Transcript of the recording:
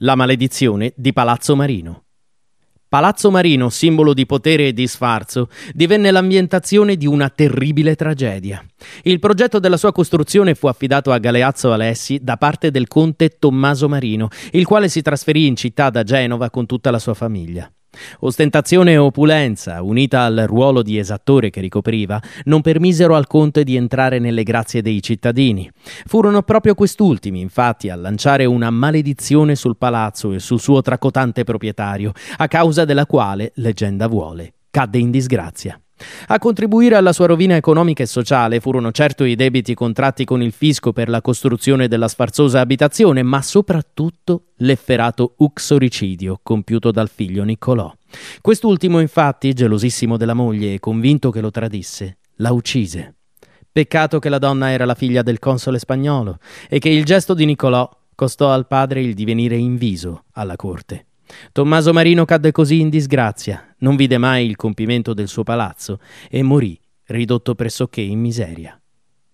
La maledizione di Palazzo Marino. Palazzo Marino, simbolo di potere e di sfarzo, divenne l'ambientazione di una terribile tragedia. Il progetto della sua costruzione fu affidato a Galeazzo Alessi da parte del conte Tommaso Marino, il quale si trasferì in città da Genova con tutta la sua famiglia. Ostentazione e opulenza, unita al ruolo di esattore che ricopriva, non permisero al conte di entrare nelle grazie dei cittadini. Furono proprio quest'ultimi, infatti, a lanciare una maledizione sul palazzo e sul suo tracotante proprietario, a causa della quale, leggenda vuole, cadde in disgrazia. A contribuire alla sua rovina economica e sociale furono certo i debiti contratti con il fisco per la costruzione della sfarzosa abitazione, ma soprattutto l'efferato uxoricidio compiuto dal figlio Niccolò. Quest'ultimo, infatti, gelosissimo della moglie e convinto che lo tradisse, la uccise. Peccato che la donna era la figlia del console spagnolo e che il gesto di Niccolò costò al padre il divenire inviso alla corte. Tommaso Marino cadde così in disgrazia, non vide mai il compimento del suo palazzo e morì ridotto pressoché in miseria.